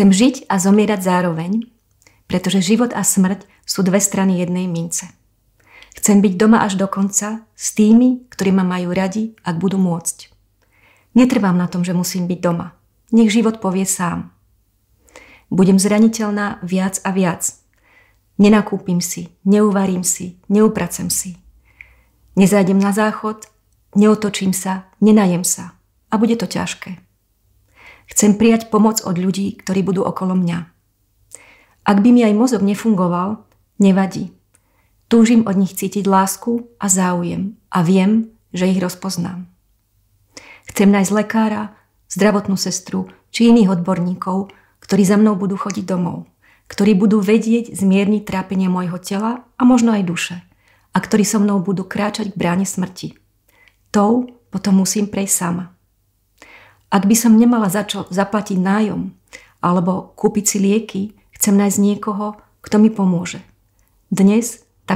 Chcem žiť a zomierať zároveň, pretože život a smrť sú dve strany jednej mince. Chcem byť doma až do konca s tými, ktorí ma majú radi, ak budú môcť. Netrvám na tom, že musím byť doma. Nech život povie sám. Budem zraniteľná viac a viac. Nenakúpim si, neuvarím si, neupracem si. Nezájdem na záchod, neotočím sa, nenajem sa. A bude to ťažké. Chcem prijať pomoc od ľudí, ktorí budú okolo mňa. Ak by mi aj mozog nefungoval, nevadí. Túžim od nich cítiť lásku a záujem a viem, že ich rozpoznám. Chcem nájsť lekára, zdravotnú sestru či iných odborníkov, ktorí za mnou budú chodiť domov, ktorí budú vedieť zmierniť trápenie môjho tela a možno aj duše a ktorí so mnou budú kráčať k bráne smrti. Tou potom musím prejsť sama. Ak by som nemala za čo zaplatiť nájom alebo kúpiť si lieky, chcem nájsť niekoho, kto mi pomôže. Dnes